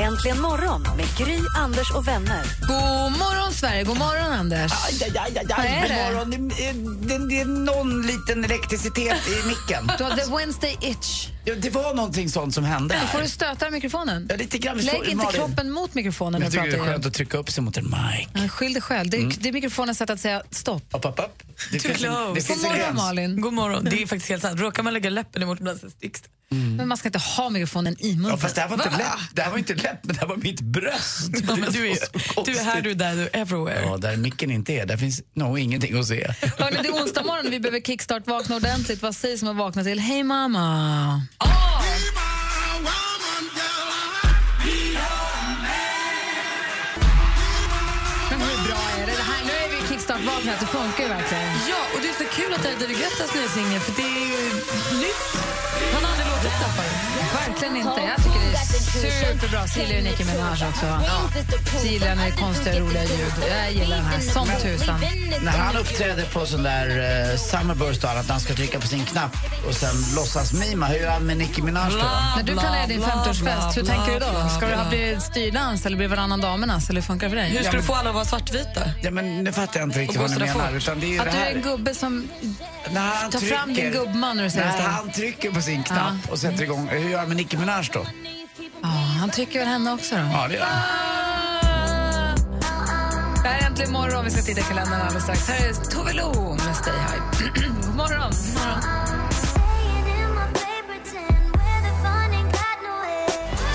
Äntligen morgon med Gry, Anders och vänner. God morgon, Sverige. God morgon, Anders. Aj, aj, aj, aj, Vad är God det? morgon. Det, det, det är någon liten elektricitet i micken. Du har the Wednesday itch. Ja, det var någonting sånt som hände Får här. du stöta mikrofonen? Ja, lite grann. Lägg står- inte Malin, kroppen mot mikrofonen när Jag tycker det är skönt att trycka upp sig mot en mic. Ja, Skyll dig själv. Det är, det är mikrofonens sätt att säga stopp. Upp, upp, upp. Det en, det God morgon. Malin. God morgon. Det är faktiskt helt sant. Råkar man lägga läppen emot ibland så sticks det. Men man ska inte ha mikrofonen i munnen. Ja, fast det här var inte Va? läpp, det här var inte läpp, men det här var mitt bröst. Ja, men du, Det är, du är här, du är där, du är everywhere. Ja, där micken inte är, där finns nog ingenting att se. Hörrni, det är onsdag morgon vi behöver kickstart-vakna ordentligt. Vad sägs om att vakna till Hej mamma? Men hur bra är det? det här, nu är vi kickstart-vakna, det funkar ju verkligen. Ja, och det är så kul att det är David Guettas nya singel för det är ju nytt. Han har aldrig låtit där förut. Verkligen inte. Jag tycker det är superbra. Gillar ju Nicki Minaj också. Ja. Jag när det är konstiga, roliga ljud. Jag gillar den här som tusan. När han uppträder på sån där uh, Summerburst och annat, han ska trycka på sin knapp och sen låtsas mima, hur gör han med Nicki Minaj då? När du planerar din Bla, bla, 50-årsfest, hur tänker du då? Ska det bla. bli styrdans eller blir det varannan damernas? Eller hur funkar det för dig? Hur ska du få alla att vara svartvita? Ja, men nu fattar jag inte riktigt vad ni menar. Utan det är ju Att det du är här. en gubbe som... När han Ta fram din gubbman när du säger När han trycker på sin knapp och sätter igång. Hur gör han med Nicki Minaj då? Ja, han trycker väl henne också då? Ja, det gör han. Det här är äntligen morgon. Vi ska titta i kalendern alldeles strax. Här är Tove Lo med Stay High. God morgon. God morgon.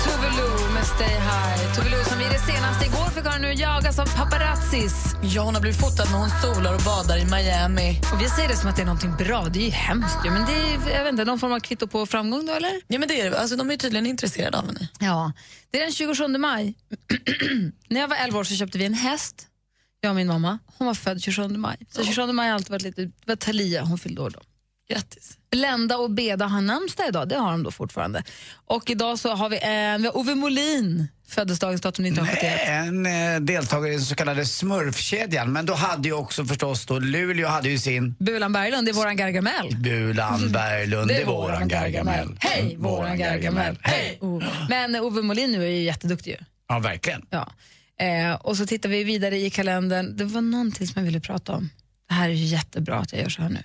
Tove Lo med Stay High. Tove Lo som i det senaste igår fick hon nu jagas av paparazzis. Ja, hon har blivit fotad när hon solar och badar i Miami. Och vi säger det som att det är någonting bra. Det är ju hemskt ju. Men det är jag vet inte, någon form av kvitto på framgång då eller? Ja, men det är det. Alltså, de är tydligen intresserade av henne. Ja. Det är den 27 maj. När jag var 11 år så köpte vi en häst. Jag och min mamma. Hon var född 27 maj. Så 27 maj har alltid varit lite... Det var Thalia, hon fyllde år då. Grattis. Blenda och Beda har namnsdag idag, det har de då fortfarande. Och idag så har vi en, vi har Ove Molin, föddes dagens datum 1971. En eh, deltagare i den så kallade smurfkedjan. Men då hade ju också förstås då Luleå hade ju sin Bulan Berglund, är våran Gargamel. Bulan Berglund, det är våran Gargamel. Hej, våran Gargamel. Hej! Oh. Men Ove Molin nu är ju jätteduktig ju. Ja, verkligen. Ja. Eh, och så tittar vi vidare i kalendern. Det var någonting som jag ville prata om. Det här är ju jättebra att jag gör så här nu.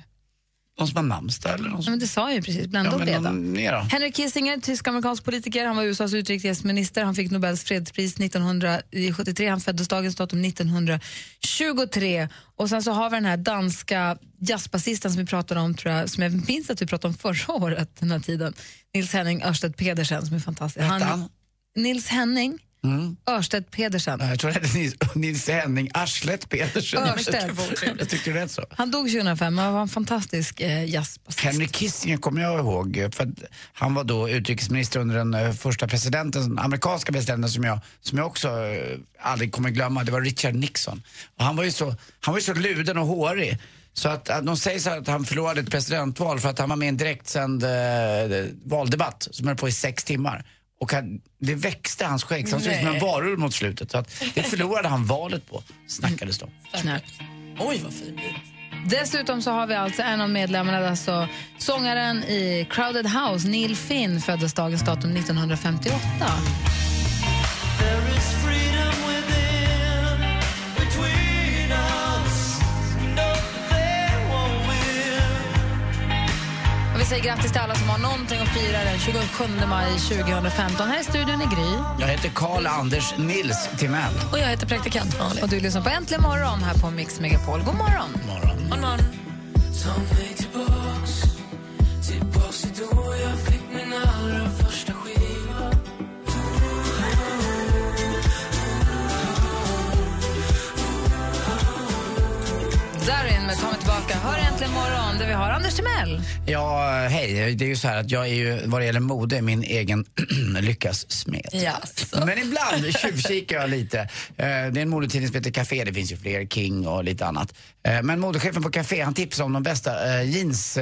Någon som har namnsdag eller någon Ja, som... men det sa jag ju precis, Blenda Ja, mer då? Henry Kissinger, tysk-amerikansk politiker, han var USAs utrikesminister. Han fick Nobels fredspris 1973. Han föddes dagens datum 1923. Och sen så har vi den här danska jazzbasisten som vi pratade om, tror jag, som jag minns att vi pratade om förra året den här tiden. Nils Henning Ørsted Pedersen som är fantastisk. Han? Nils Henning Mm. Ørsted Pedersen. Jag tror det hette Nils, Nils Henning Arslet Pedersen. Örsted. Jag tyckte det rätt så. Han dog 2005 och var en fantastisk eh, jazzbasist. Henry Kissinger kommer jag ihåg, för han var då utrikesminister under den eh, första presidenten, den amerikanska presidenten som jag, som jag också eh, aldrig kommer glömma, det var Richard Nixon. Och han var ju så, han var ju så luden och hårig. Så att, att de säger så att han förlorade ett presidentval för att han var med i en direktsänd eh, valdebatt som höll på i sex timmar. Och han, det växte hans skägg, så han såg ut som en varulv mot slutet. Så att det förlorade han valet på, snackades det om. Knäppt. Oj, vad fin. Dessutom så har vi alltså en av medlemmarna, alltså sångaren i Crowded House, Neil Finn, föddes dagens datum 1958. Säger grattis till alla som har någonting att fira den 27 maj 2015. Här i studion är Gry Jag heter Karl Anders Nils Timell. Och jag heter praktikant Malin. och du lyssnar på Äntligen morgon här på Mix Megapol. God morgon! Morgon. God morgon. Morgon Anders Timell. Ja, hej. Det är ju så här att jag är ju, vad det gäller mode, min egen lyckas. Jaså. Men ibland tjuvkikar jag lite. Eh, Det är en modetidning som heter Café, det finns ju fler, King och lite annat. Eh, Men modechefen på Café, han tipsar om de bästa eh, jeans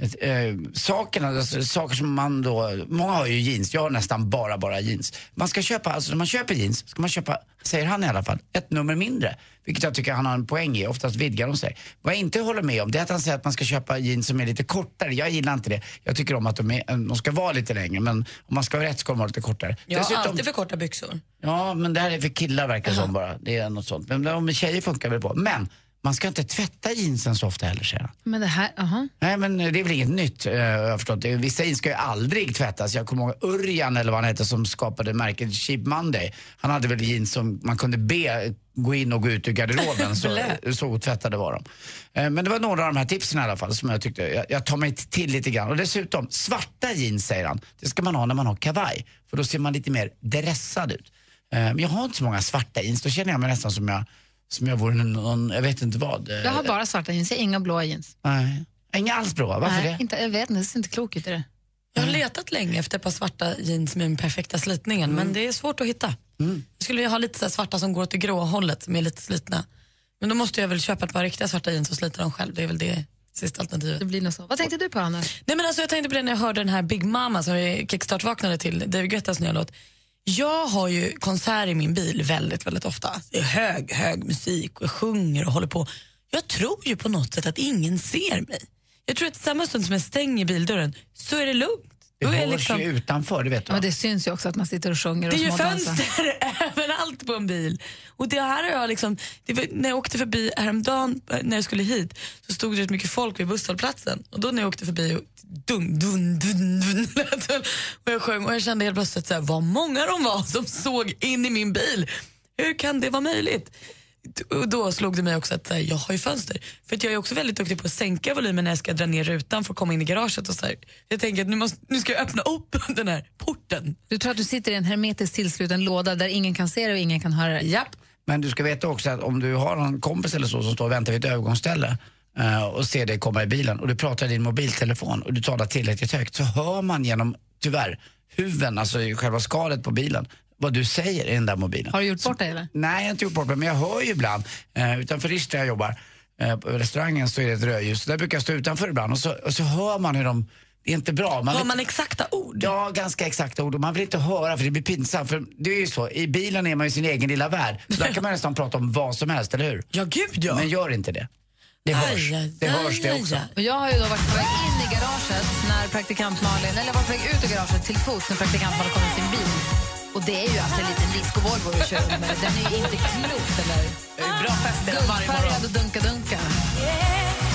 eh, eh, sakerna, alltså, saker som man då, många har ju jeans, jag har nästan bara bara jeans. Man ska köpa, alltså när man köper jeans, ska man köpa, säger han i alla fall, ett nummer mindre. Vilket jag tycker han har en poäng i, oftast vidgar de sig. Vad jag inte håller med om, det är att han säger att man ska köpa jeans som är lite kortare. Jag gillar inte det. Jag tycker om att de, är, de ska vara lite längre, men om man ska vara rätt ska de vara lite kortare. Jag har Dessutom- alltid för korta byxor. Ja, men det här är för killar verkar det som bara. Det är något sånt. Men de tjejer funkar väl på. Men man ska inte tvätta jeansen så ofta heller säger han. Men det här, aha. Nej men det är väl inget nytt, eh, jag har förstått. Vissa jeans ska ju aldrig tvättas. Jag kommer ihåg Örjan eller vad han hette som skapade märket Cheap Monday. Han hade väl jeans som man kunde be gå in och gå ut ur garderoben. så, så otvättade var de. Eh, Men det var några av de här tipsen i alla fall som jag tyckte, jag, jag tar mig till lite grann. Och dessutom, svarta jeans säger han, det ska man ha när man har kavaj. För då ser man lite mer dressad ut. Eh, Men jag har inte så många svarta jeans, då känner jag mig nästan som jag, som jag vore någon, jag vet inte vad. Jag har bara svarta jeans, jag har inga blåa jeans. Nej. Inga alls bra, varför Nej, det? Inte, jag vet inte, det ser inte klok ut det. Jag har letat länge efter ett par svarta jeans med den perfekta slitningen, men det är svårt att hitta. Jag skulle vilja ha lite svarta som går åt det gråa hållet, som är lite slitna. Men då måste jag väl köpa ett par riktiga svarta jeans och slita dem själv. Det är väl det sista alternativet. Det blir nog så. Vad tänkte du på, Anders? Nej, men alltså, jag tänkte på det när jag hörde den här Big Mama som vi kickstart-vaknade till, David Guettas nya låt. Jag har ju konsert i min bil väldigt, väldigt ofta. Det är hög, hög musik och jag sjunger och håller på. Jag tror ju på något sätt att ingen ser mig. Jag tror att samma stund som jag stänger bildörren så är det lugnt. Det hörs liksom- ju utanför, det vet du. Men det syns ju också att man sitter och sjunger det och är ju fönster överallt på en bil. Och det här har jag liksom, var, när jag åkte förbi häromdagen eh, när jag skulle hit så stod det rätt mycket folk vid busshållplatsen. Och då när jag åkte förbi dun, dun, dun, dun, och jag sjöng och jag kände helt plötsligt så här, vad många de var som såg in i min bil. Hur kan det vara möjligt? Och då slog det mig också att här, jag har ju fönster. För att jag är också väldigt duktig på att sänka volymen när jag ska dra ner rutan för att komma in i garaget. Och så här. Jag tänker att nu, måste, nu ska jag öppna upp den här porten. Du tror att du sitter i en hermetiskt tillsluten låda där ingen kan se dig och ingen kan höra dig? Japp. Men du ska veta också att om du har en kompis eller så som står och väntar vid ett övergångsställe eh, och ser dig komma i bilen och du pratar i din mobiltelefon och du talar tillräckligt högt så hör man genom, tyvärr, huven, alltså själva skalet på bilen, vad du säger i den där mobilen. Har du gjort bort dig eller? Nej, jag har inte gjort bort mig, men jag hör ju ibland. Eh, utanför Rish där jag jobbar, eh, på restaurangen så är det ett rödljus. Där brukar jag stå utanför ibland och så, och så hör man hur de, det är inte bra. Man Hör vet- man exakta ord? Ja, ganska exakta ord. Och man vill inte höra för det blir pinsamt. För det är ju så, i bilen är man ju sin egen lilla värld. Så där kan man nästan prata om vad som helst, eller hur? Ja, gud ja. Men gör inte det. Det hörs. Aj, aj, det aj, hörs det aj, också. aj. Och jag har ju då varit på väg in i garaget när praktikant Malin, eller jag var på väg ut ur garaget till fots när praktikant Malin kom med sin bil. Det är ju alltså en liten disco-Volvo du kör med. Den är ju inte klok där. Det är bra fester varje morgon. Guldfärgad och dunka-dunka.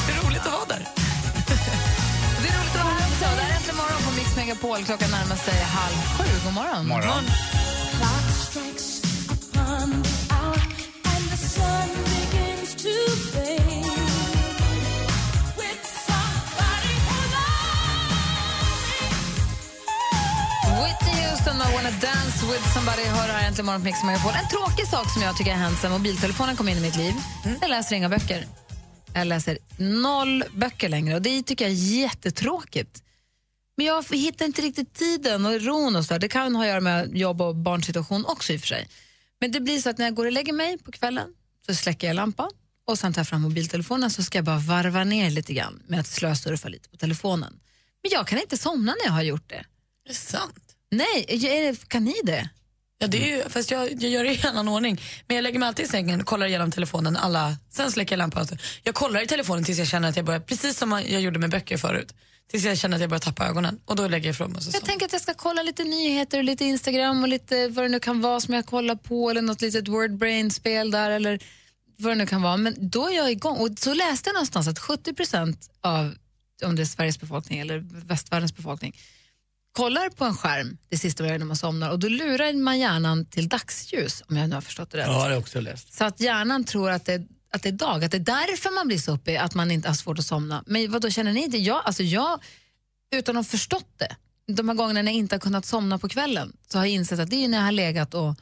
Det är roligt att vara där. Det är roligt att vara här också. Det här är Äntligen morgon på Mix Megapol. Klockan närmar sig halv sju. God morgon. Morgon. Whitney Houston med Wanna Dance with somebody hör här äntligen morgon på Mix Megapol. En tråkig sak som jag tycker har hänt sen mobiltelefonen kom in i mitt liv. Jag läser inga böcker. Jag läser noll böcker längre och det tycker jag är jättetråkigt. Men jag hittar inte riktigt tiden och ron och så. Det kan ha att göra med jobb och barnsituation också i och för sig. Men det blir så att när jag går och lägger mig på kvällen så släcker jag lampan och sen tar jag fram mobiltelefonen så ska jag bara varva ner lite grann med att slösurfa lite på telefonen. Men jag kan inte somna när jag har gjort det. Det är sant. Nej, det- kan ni det? Ja, det är ju, fast jag, jag gör det i annan ordning. Men jag lägger mig alltid i sängen, kollar igenom telefonen, alla, sen släcker jag lampan. Jag kollar i telefonen tills jag känner att jag börjar, precis som jag gjorde med böcker förut, tills jag känner att jag börjar tappa ögonen. Och då lägger jag ifrån mig. Så Jag somnar tänker att jag ska kolla lite nyheter och lite Instagram och lite vad det nu kan vara som jag kollar på eller något litet wordbrain-spel där eller vad det nu kan vara. Men då är jag igång. Och så läste jag någonstans att 70% av, om det är Sveriges befolkning eller västvärldens befolkning, kollar på en skärm det sista man gör när man somnar och då lurar man hjärnan till dagsljus om jag nu har förstått det rätt. Ja, det har också läst. Så att hjärnan tror att det, att det är dag, att det är därför man blir så uppe, att man inte har svårt att somna. Men vad då känner ni det? Jag, alltså jag, utan att ha förstått det, de här gångerna när jag inte har kunnat somna på kvällen, så har jag insett att det är när jag har legat och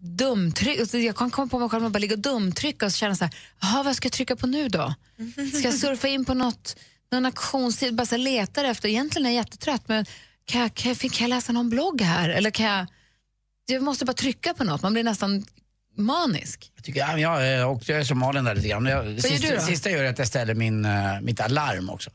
dumtryck. alltså, Jag kan komma på mig själv och bara ligga och dumtrycka och känna så här, jaha vad ska jag trycka på nu då? Ska jag surfa in på något, någon auktionssida, bara så letar efter, egentligen är jag jättetrött men kan jag, kan, jag, kan jag läsa någon blogg här? Eller kan jag, jag måste bara trycka på något, man blir nästan manisk. Jag, tycker, ja, jag, eh, och jag är som Malin där lite grann. Jag, gör sista, då? sista jag gör är att jag ställer min, eh, mitt alarm också.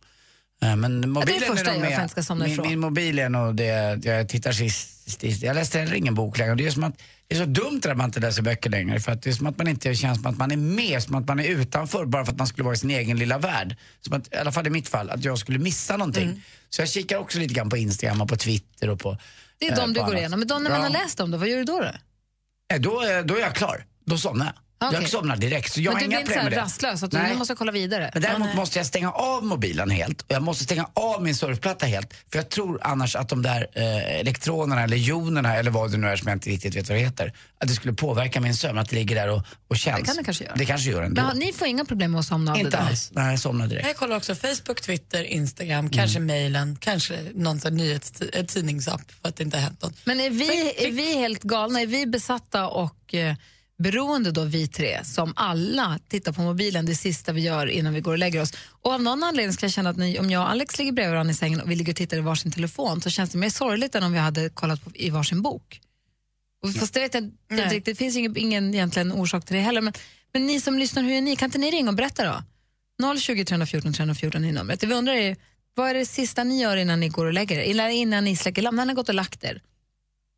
Eh, Men mobilen det gör med- för att jag ska somna min, ifrån. min mobil är nog det jag tittar sist. sist. Jag läste heller ingen bok längre. Det är, som att, det är så dumt att man inte läser böcker längre. För att det är som att man inte känns som att man är med, som att man är utanför bara för att man skulle vara i sin egen lilla värld. Som att, I alla fall i mitt fall, att jag skulle missa någonting. Mm. Så jag kikar också lite grann på Instagram och på Twitter och på Det är eh, de du går annat. igenom. Men de, när man Ja. har läst dem, då, vad gör du då? då? Eh, Då, är- då är jag klar. Då somnar jag. Okej. Jag somnar direkt. Så jag Men har du blir inte så här rastlös att du, Nej. nu måste jag kolla vidare? Men däremot måste jag stänga av mobilen helt och jag måste stänga av min surfplatta helt. För jag tror annars att de där eh, elektronerna eller jonerna eller vad det nu är som jag inte riktigt vet vad det heter, att det skulle påverka min sömn, att det ligger där och, och känns. Det kan det kanske göra. Det kanske gör ändå. Men, ni får inga problem med att somna av inte alls. Nej, jag somnar direkt. Jag kollar också Facebook, Twitter, Instagram, kanske Mm. mejlen, kanske någon sån nyhets ett tidningsapp för att det inte har hänt något. Men är vi, är vi helt galna? Är vi besatta och eh, beroende då, vi tre, som alla tittar på mobilen det sista vi gör innan vi går och lägger oss? Och av någon anledning ska jag känna att ni, om jag och Alex ligger bredvid varandra i sängen och vi ligger och tittar i varsin telefon så känns det mer sorgligt än om vi hade kollat på, i varsin bok. Och fast det vet jag inte riktigt, det finns ingen, ingen egentligen orsak till det heller. Men, men ni som lyssnar, hur är ni? Kan inte ni ringa och berätta då? 020 314 314 är numret. Det vi undrar är, vad är det sista ni gör innan ni går och lägger er? Eller innan ni släcker lampan, när ni har gått och lagt er?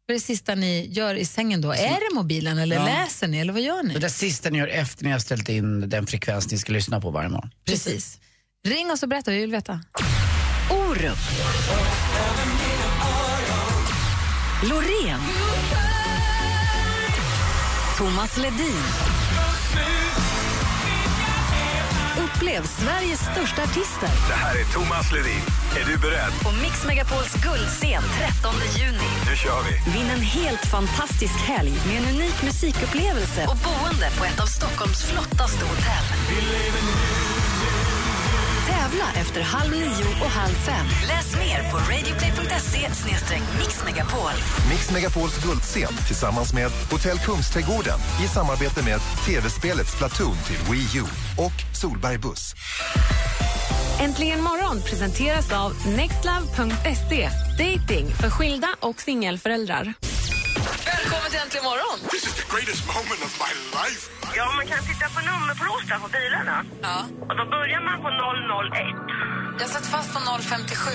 Vad är det sista ni gör i sängen då? Är det mobilen eller Ja. läser ni eller vad gör ni? Det där sista ni gör efter ni har ställt in den frekvens ni ska lyssna på varje morgon. Precis. Ring oss och berätta, vi vill veta. Orup. Loreen. Thomas Ledin. Upplev Sveriges största artister Det här är Thomas Ledin. Är du beredd? på Mix Megapols guldscen 13 juni. Nu kör vi! Vinn en helt fantastisk helg med en unik musikupplevelse och boende på ett av Stockholms flottaste hotell. Tävla efter halv nio och halv fem. Läs mer på radioplay.se mixmegapol. Mix Megapols guldscen tillsammans med Hotell Kungsträdgården i samarbete med tv-spelet Splatoon till Wii U och Solberg Buss. Äntligen morgon presenteras av nextlove.se. Dating för skilda och singelföräldrar. Välkommen till Äntligen morgon! This is the greatest moment of my life. Ja, man kan titta på nummerplåtar på bilarna. Ja. Och då börjar man på 001. Jag satt fast på 057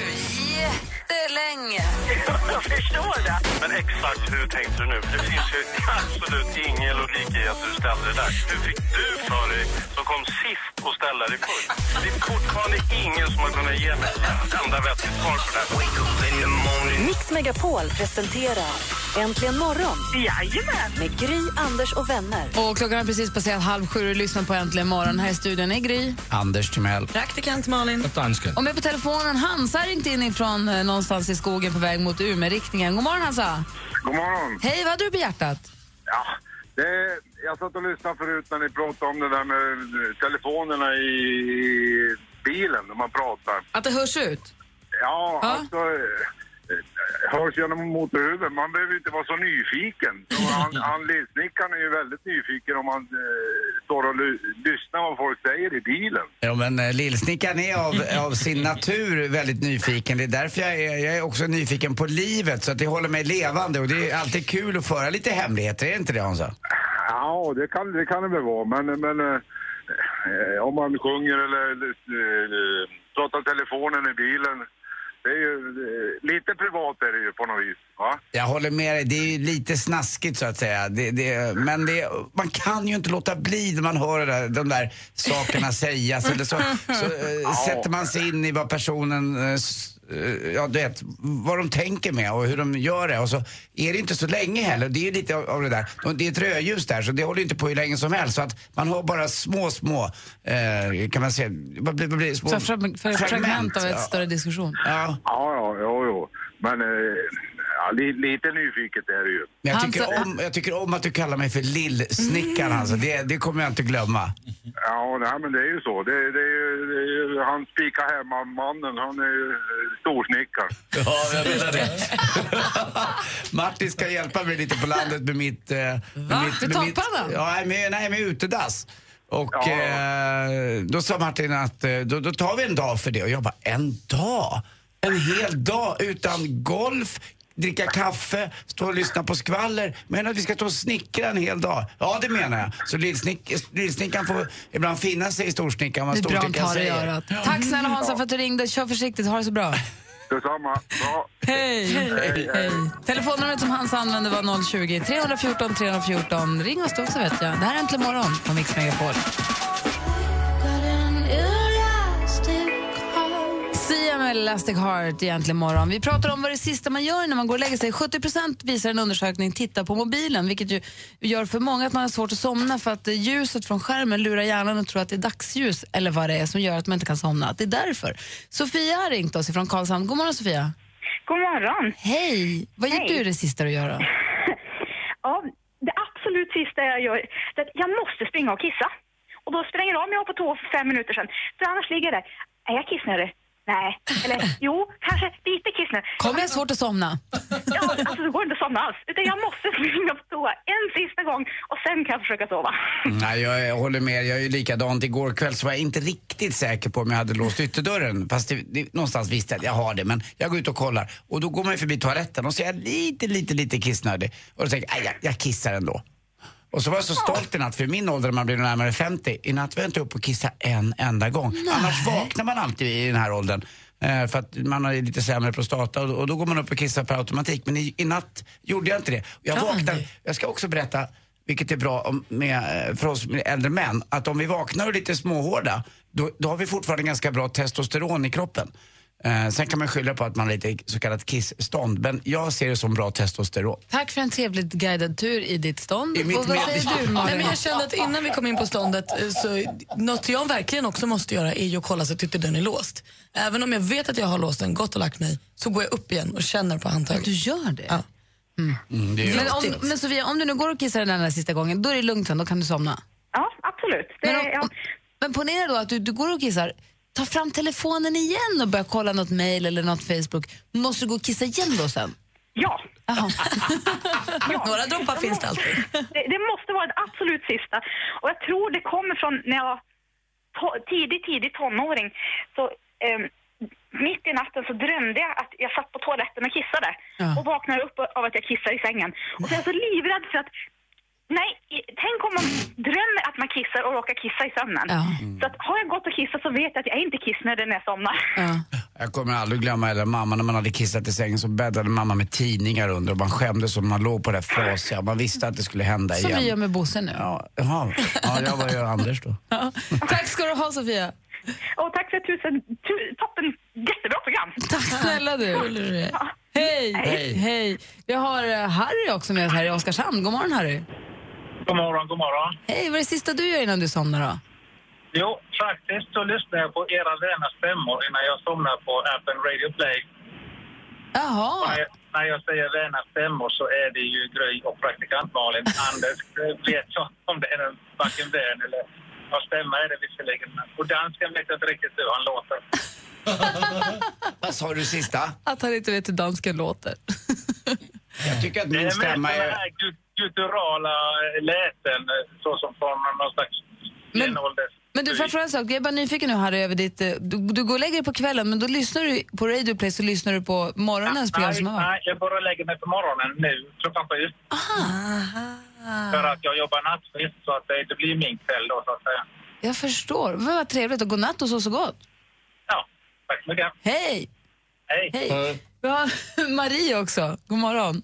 jättelänge. Jag förstår det. Men exakt hur tänkte du nu? Det finns ju absolut ingen logik i att du ställde det där. Hur fick du för dig, som kom sist, att ställa dig först? Det är fortfarande ingen som har kunnat ge mig ett enda vettigt svar på det här. Mix Megapol presenterar Äntligen morgon Jajamän. med Gry, Anders och vänner. Och klockan har precis passerat halv sju och lyssnar på Äntligen morgon. Här i studion är Gry. Anders Timell. Praktikant Malin. Och med på telefonen Hansa har ringt in ifrån eh, någonstans i skogen på väg mot Umeå-riktningen. God morgon Hansa! God morgon. Hej, vad hade du på hjärtat? Ja, det, jag satt och lyssnade förut när ni pratade om det där med telefonerna i bilen när man pratar. Att det hörs ut? Ja, Ja. alltså... eh, Hörs genom motorhuven. Man behöver inte vara så nyfiken. Så han, han lillsnickaren är ju väldigt nyfiken om man eh, står och ly- lyssnar vad folk säger i bilen. Ja, men eh, lillsnickaren är av, av sin natur väldigt nyfiken. Det är därför jag är, jag är också nyfiken på livet, så att det håller mig levande. Och det är alltid kul att föra lite hemligheter, är det inte det Hansa? Ja, det kan det, kan det väl vara. Men, men eh, eh, om man sjunger eller eh, pratar telefonen i bilen. Det är ju eh, lite privat är det ju på något vis. Va? Jag håller med dig, det är ju lite snaskigt så att säga. Det, det, men det, man kan ju inte låta bli när man hör där, de där sakerna sägas. Eller så, så eh, sätter man sig in i vad personen, eh, eh, ja du vet, vad de tänker med och hur de gör det. Och så är det inte så länge heller, det är ju lite av, det där. Det är ett rödljus där så det håller inte på hur länge som helst. Så att man har bara små, små, eh, kan man säga, vad blir, vad blir, små Så frag, för fragment av ett ja. större diskussion. Ja. Ja, ja, jo, jo. Men eh, Ja, li, lite nyfiket är det ju. Men jag Han tycker, om, jag tycker om att du kallar mig för lillsnickaren alltså. det, det kommer jag inte glömma. Ja, nej, men det är ju så. Det, det, är, ju, det är ju, han spika hemma-mannen, han är ju eh, storsnickare. Ja, jag menar det. Martin ska hjälpa mig lite på landet med mitt... eh, Med, mitt, Med topparna? Ja, nej, med, nej, med utedass. Och Ja. eh, då sa Martin att eh, då, då tar vi en dag för det. Och jag bara, en dag? En hel dag utan golf, dricka kaffe, stå och lyssna på skvaller. Men att vi ska stå och snickra en hel dag? Ja, det menar jag. Så lillsnick, lillsnickaren får ibland finna sig i storsnickaren vad Det är bra han storsnickaren säger. Tack snälla Hansa för att du ringde. Kör försiktigt. Ha det så bra. Detsamma. Bra. Hej. Hej, hej. Telefonnumret som Hans använde var 020 314 314. Ring oss då också vet jag. Det här är Äntligen morgon på Mix Megapol. Med Elastic Heart i Äntligen morgon. Vi pratar om vad det sista man gör när man går och lägger sig. 70% visar en undersökning tittar på mobilen vilket ju gör för många att man har svårt att somna för att ljuset från skärmen lurar hjärnan och tror att det är dagsljus eller vad det är som gör att man inte kan somna. Att det är därför. Sofia har ringt oss från Karlshamn. God morgon Sofia. God morgon. Hej! Vad Hej. du det sista du gör då? Ja, det absolut sista jag gör, det att jag måste springa och kissa. Och då ingen roll om jag var på toa för fem minuter sedan. För annars ligger jag där. Är jag kissnödig? Nej. Eller jo, kanske lite kissnödig. Kommer jag svårt att somna? Ja, alltså det går inte att somna alls. Utan jag måste springa på toa en sista gång och sen kan jag försöka sova. Nej, jag, jag håller med. Jag är ju likadant. Igår kväll så var jag inte riktigt säker på om jag hade låst ytterdörren. Fast det, det, någonstans visste jag att jag har det. Men jag går ut och kollar. Och då går man ju förbi toaletten och så är jag lite, lite, lite kissnödig. Och då tänker jag, "Aj, jag, jag kissar ändå. Och så var jag så stolt i natt, för min ålder när man blir närmare 50, i natt var jag inte uppe och kissa en enda gång. Annars vaknar man alltid i den här åldern. Eh, för att man har lite sämre prostata och, då går man upp och kissar per automatik. Men i, i natt gjorde jag inte det. Jag vaknade, jag ska också berätta, vilket är bra om, med, eh, för oss äldre män, att om vi vaknar och är lite småhårda, då, då har vi fortfarande ganska bra testosteron i kroppen. Eh, sen kan man skylla på att man har lite så kallat kissstånd, men jag ser det som bra testosteron. Tack för en trevligt guidad tur i ditt stånd. I mitt och vad säger du Nej, men jag kände att innan vi kom in på ståndet, eh, så något jag verkligen också måste göra är ju att kolla så att ytterdörren är låst. Även om jag vet att jag har låst den, gått och lagt mig, så går jag upp igen och känner på handtaget. Du gör det? Ja. Mm, det är Men, om, men Sofia, om du nu går och kissar den där sista gången, då är det lugnt sen, då kan du somna. Ja, absolut. Det, Men, om, ja. men ponera då att du, du går och kissar, ta fram telefonen igen och börja kolla något mail eller något Facebook. Måste du gå och kissa igen då sen? ja. Ja. Några droppar finns det alltid. Det, det måste vara det absolut sista. Och jag tror det kommer från när jag to- tidig, tidig tonåring. Så, ehm, mitt i natten så drömde jag att jag satt på toaletten och kissade. Ja. Och vaknade upp av att jag kissade i sängen. Och så är jag så livrädd för att Nej, tänk om man drömmer att man kissar och råkar kissa i sömnen. Ja. Så att har jag gått och kissat så vet jag att jag är inte kissnödig när jag somnar. Ja. Jag kommer aldrig glömma heller mamma när man hade kissat i sängen så bäddade mamma med tidningar under och man skämdes och man låg på det frasiga. Man visste att det skulle hända Som igen. vi gör med Bosse nu. Ja, jaha. ja, jag vad gör Anders då? Ja. Tack ska du ha Sofia. Och tack för tusen, tu, toppen, jättebra program. Tack snälla du. Ja. Hej. Hej. Hej. Vi har eh, Harry också med oss här i Oskarshamn. God morgon Harry. God morgon, god morgon. Hej, vad är det sista du gör innan du somnar då? Jo, faktiskt så lyssnar jag på era vänners stämmor innan jag somnar på appen Radio Play. Jaha. När jag, när jag säger vänners stämmor så är det ju Gry och praktikant Malin. Anders eh, vet jag om det är en varken vän eller... Ja, stämma är det visserligen. Och dansken vet jag inte riktigt hur han låter. Vad sa du sista? Att han inte vet hur dansken låter. Jag tycker att Det är min mest stämma är... här gu- gutturala eh, läten eh, så som från någon slags Men-. Men du, får jag fråga en sak? Jag är bara nyfiken nu Harry över ditt... eh, Du, du går och lägger dig på kvällen, men då lyssnar du på Radio Play så lyssnar du på morgonens program som har nej, jag bara lägger mig på morgonen nu klockan sju. För att jag jobbar nattskift så att det, det blir min kväll då så att säga. Jag förstår. Men vad trevligt och godnatt och så så gott. Ja, tack så mycket. Hej! Hej. Hej! Vi har Marie också. God morgon.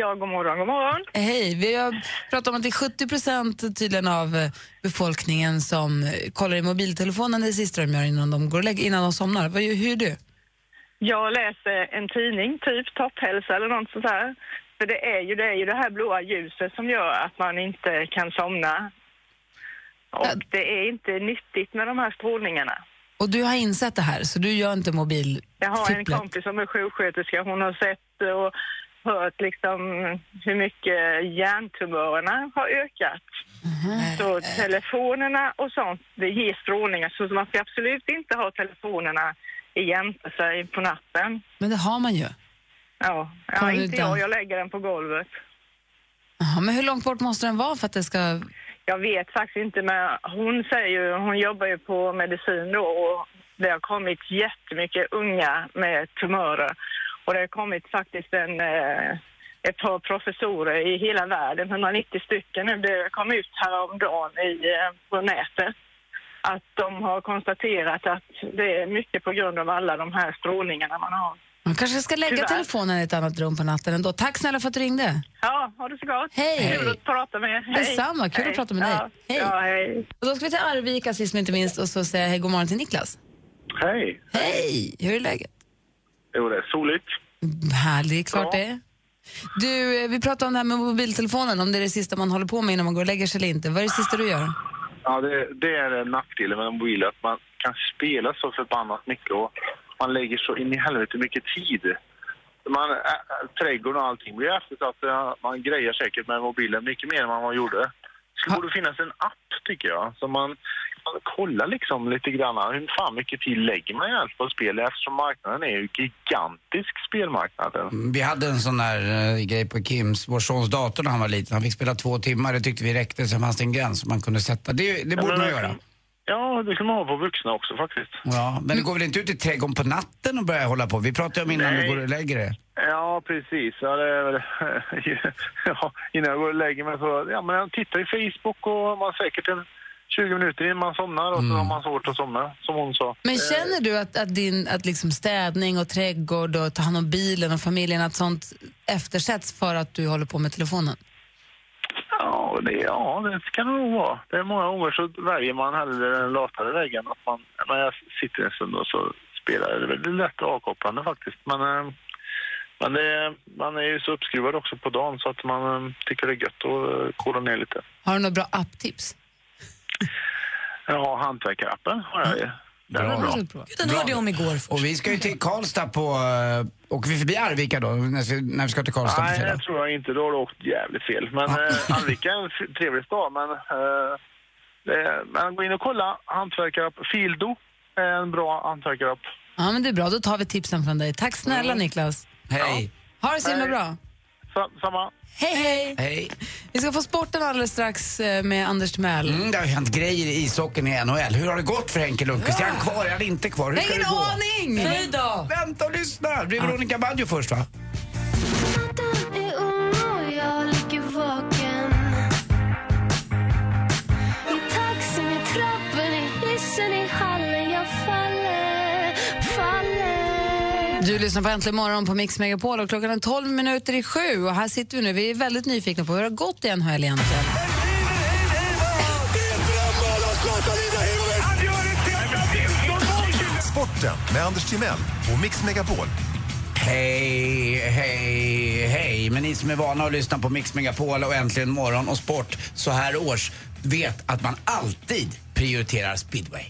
Ja, god morgon, god morgon. Hej! Vi har pratat om att det är 70 procent tydligen av eh, befolkningen som eh, kollar i mobiltelefonen det sista de gör innan de, går och lägger, innan de somnar. Vad, hur är du? Jag läser en tidning, typ Topphälsa eller något sånt här. För det är ju det, är ju det här blåa ljuset som gör att man inte kan somna. Och Ja. det är inte nyttigt med de här strålningarna. Och du har insett det här, så du gör inte mobil Jag har en kompis som är sjuksköterska, hon har sett och hört liksom hur mycket hjärntumörerna har ökat. Så telefonerna och sånt, det ger strålningar. Så man ska absolut inte ha telefonerna jämte sig på natten. Men det har man ju. Ja, ja inte jag. Jag lägger den på golvet. Jaha, men hur långt bort måste den vara för att det ska... Jag vet faktiskt inte, men hon säger ju, hon jobbar ju på medicin då och det har kommit jättemycket unga med tumörer. Och det har kommit faktiskt en, eh, ett par professorer i hela världen, 190 stycken nu. Det kom ut häromdagen i, eh, på nätet. Att de har konstaterat att det är mycket på grund av alla de här strålningarna man har. Man kanske ska lägga Tyvärr. telefonen i ett annat rum på natten ändå. Tack snälla för att du ringde. Ja, ha det så gott. Hej. Kul att prata med er. Hej. Detsamma, kul Hej. att prata med dig. Ja. Hej. Ja, hej. Och då ska vi till Arvika sist men inte minst och så säga hej god morgon till Niklas. Hej. Hej! Hur är läget? Jo, det är soligt. Härligt, klart Ja. det. Du, eh, vi pratade om det här med mobiltelefonen, om det är det sista man håller på med innan man går och lägger sig eller inte. Vad är det sista du gör? Ja, det, det är nackdelen med en mobil, att man kan spela så förbannat mycket och man lägger så in i helvete mycket tid. Man, äh, trädgården och allting blir eftersatt. Man grejer säkert med mobilen mycket mer än vad man gjorde. Det skulle borde finnas en app, tycker jag, så man man kollar liksom lite grann hur fan mycket tid lägger man egentligen på spel eftersom marknaden är ju gigantisk, spelmarknaden. Vi hade en sån där eh, grej på Kims, vår sons dator när han var liten. Han fick spela två timmar, det tyckte vi räckte. Sen fanns det en gräns som man kunde sätta. Det, det borde men man göra. Ja, det kan man ha på vuxna också faktiskt. Ja, men det går väl inte ut i trädgården på natten och börja hålla på? Vi pratade om innan Nej. du går och lägger det. Ja, precis. Ja, det är väl, ja, innan jag går och lägger mig så... Ja, men jag tittar i Facebook och man säkert en 20 minuter innan man somnar och så har man svårt att somna, som hon sa. Men känner du att, att, din, att liksom städning och trädgård och ta hand om bilen och familjen, att sånt eftersätts för att du håller på med telefonen? Ja, det, ja, det kan det nog vara. Det är många gånger så väljer man hellre den latare vägen. Att man, när jag sitter en stund och så spelar jag. det är väldigt lätt och avkopplande faktiskt. Men, eh, men det, man är ju så uppskruvad också på dagen så att man eh, tycker det är gött att eh, kolla ner lite. Har du några bra apptips? Ja, hantverkarappen har jag ju. Den är bra. Den hörde jag om igår. Och vi ska ju till Karlstad på... Uh, åker vi förbi Arvika då, när vi, när vi ska till Karlstad på Nej, fredag? det tror jag inte. Då har du åkt jävligt fel. Men eh, Arvika är en trevlig stad, men... Eh, men gå in och kolla. Hantverkarapp. Fildo är en bra hantverkarapp. Ja, men det är bra. Då tar vi tipsen från dig. Tack snälla Niklas. Hej. Ha det så himla bra. Sa, samma. Hej, hej! Hej. Vi ska få sporten alldeles strax eh, med Anders Timell. Mm, det har hänt grejer i ishockeyn i NHL. Hur har det gått för Henke Lundqvist? Är han kvar? Är han inte kvar? Hur ska det ingen gå? aning! Hej då! Vänta och lyssna! Det blir Veronica Maggio först va? Lyssnar på Äntligen morgon på Mix Megapol och klockan är 12 minuter i sju och här sitter vi nu. Vi är väldigt nyfikna på hur det har gått i NHL egentligen. Sporten med Anders Timell och Mix Megapol. Hej, hej, hej. Men ni som är vana att lyssna på Mix Megapol och Äntligen morgon och sport så här års vet att man alltid prioriterar speedway.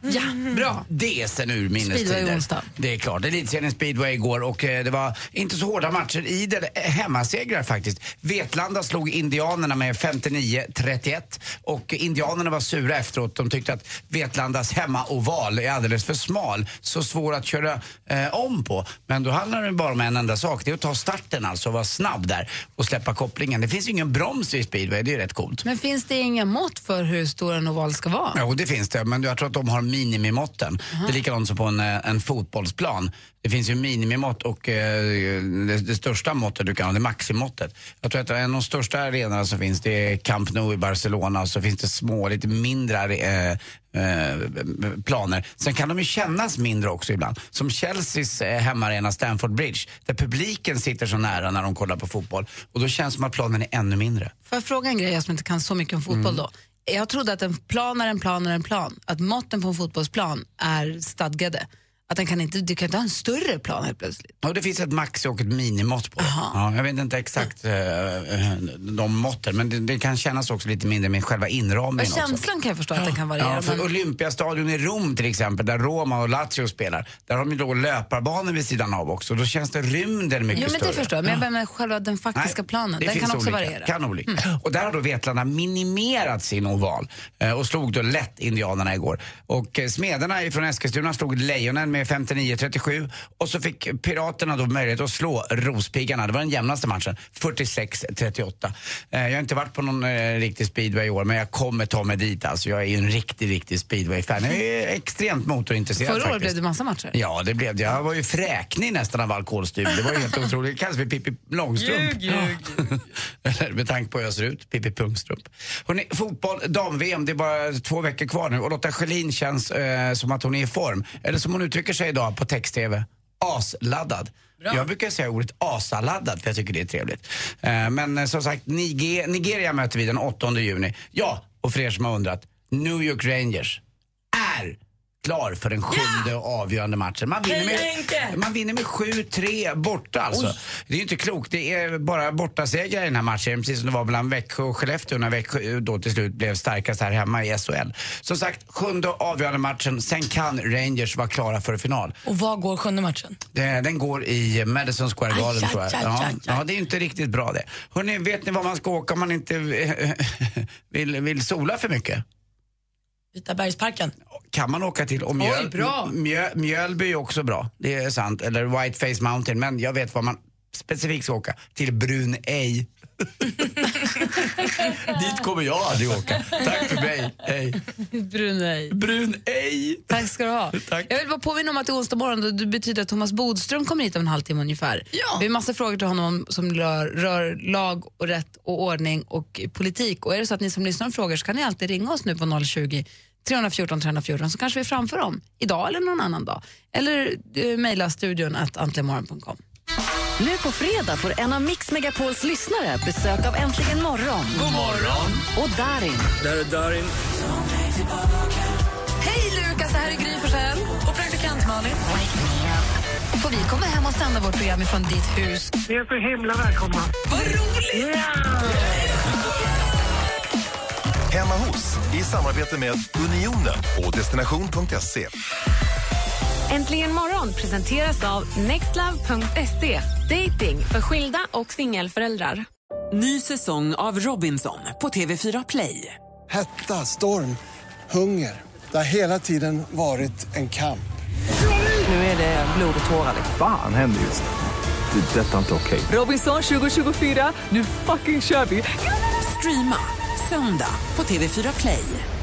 Ja, bra. Det sen ur minnestider. Speedway onsdag. Det är klart. Elitserien speedway igår och eh, det var inte så hårda matcher i det. eh, Hemmasegrar faktiskt. Vetlanda slog Indianerna med 59-31 och Indianerna var sura efteråt. De tyckte att Vetlandas hemmaoval är alldeles för smal. Så svår att köra eh, om på. Men då handlar det bara om en enda sak. Det är att ta starten alltså och vara snabb där och släppa kopplingen. Det finns ju ingen broms i speedway. Det är ju rätt coolt. Men finns det inga mått för hur stor en oval ska vara? Jo, det finns det. Men jag tror att de har minimimåtten. Det är likadant som på en, eh, en fotbollsplan. Det finns ju minimimått och eh, det, det största måttet du kan ha, det är maximåttet. Jag tror att en av de största arenorna som finns det är Camp Nou i Barcelona och så finns det små, lite mindre eh, eh, planer. Sen kan de ju kännas mindre också ibland. Som Chelseas eh, hemmaarena Stamford Bridge där publiken sitter så nära när de kollar på fotboll och då känns det som att planen är ännu mindre. Får jag fråga en grej, jag som inte kan så mycket om fotboll Mm. då? Jag trodde att en plan är en plan är en plan. Att måtten på en fotbollsplan är stadgade. Att den kan inte, du kan inte ha en större plan helt plötsligt. Och det finns ett max och ett minimått på det. Ja, jag vet inte exakt eh, eh, de måtten, men det, det kan kännas också lite mindre med själva inramningen också. känslan kan jag förstå att den kan variera. Ja, för men... Olympiastadion i Rom till exempel, där Roma och Lazio spelar, där har de då löparbanor vid sidan av också. Då känns det rymden mycket Jo, men större. det förstår jag. Men jag menar själva den faktiska planen. Det Den kan också olika. variera. Mm. Kan olika. Och där har då Vetlanda minimerat sin oval eh, och slog då lätt Indianerna igår. Och eh, Smederna från Eskilstuna slog Lejonen med 59-37 och så fick Piraterna då möjlighet att slå Rospiggarna. Det var den jämnaste matchen, 46-38. Eh, jag har inte varit på någon eh, riktig speedway i år men jag kommer ta mig dit alltså. Jag är ju en riktig, riktig speedway-fan. Jag är extremt motorintresserad Förra året faktiskt. blev det massa matcher. Ja, det blev det. Jag var ju fräknig nästan av alkoholstyrd. Det var ju helt otroligt. Det kallas för Pippi Långstrump. Ljug, ljug, Eller med tanke på hur jag ser ut, Pippi Pungstrump. Hörrni, fotboll, dam-VM, det är bara två veckor kvar nu och Lotta Schelin känns eh, som att hon är i form. Eller som hon uttrycker sig idag på text-tv, asladdad. Jag brukar säga ordet asaladdad för jag tycker det är trevligt. Eh, men eh, som sagt, Niger Nigeria möter vi den 8 juni. Ja, och för er som har undrat, New York Rangers är klar för den sjunde och avgörande matchen. Man vinner, med, man vinner med 7-3 borta alltså. Det är ju inte klokt. Det är bara bortasegrar i den här matchen, precis som det var mellan Växjö och Skellefteå när Växjö då till slut blev starkast här hemma i SHL. Som sagt, sjunde och avgörande matchen. Sen kan Rangers vara klara för final. Och vad går sjunde matchen? Det- Den går i Madison Square Garden aj, tror jag. aj, Ja, aj, aj. ja, det är inte riktigt bra det. Hörrni, vet ni var man ska åka om man inte vill, vill sola för mycket? Vita bergsparken. Kan man åka till. Och Mjöl, Oj, bra. Mjö, Mjölby är också bra, det är sant. Eller Whiteface Mountain, men jag vet var man specifikt ska åka. Till Brunei. Dit kommer jag aldrig åka. Tack för mig, hej. Brunei. Brunei. Tack ska du ha. Jag vill bara påminna om att det är onsdag morgon och det betyder att Thomas Bodström kommer hit om en halvtimme ungefär. Ja. Vi har massor frågor till honom om- som rör, rör lag och rätt och ordning och politik. Och är det så att ni som lyssnar har frågor så kan ni alltid ringa oss nu på 020 314 314 så kanske vi framför dem idag eller någon annan dag. Eller eh, mejla studion att antligenmorgon.com. Nu på fredag får en av Mix Megapols lyssnare besök av Äntligen morgon. God morgon. Och Darin. Där är Darin. Hej Lukas, det här är Gry Forssell. Och praktikant Malin. Får vi komma hem och sända vårt program ifrån ditt hus? Ni är så himla välkomna. Vad roligt! Hemma hos i samarbete med Unionen och destination.se. Äntligen morgon presenteras av nextlove.se. Dating för skilda och singelföräldrar. Ny säsong av Robinson på TV4 Play. Hetta, storm, hunger. Det har hela tiden varit en kamp. Nu är det blod och tårar. Fan händer just. Det. är Detta är inte okej. Robinson 2024, nu fucking kör vi! Streama söndag på TV4 Play.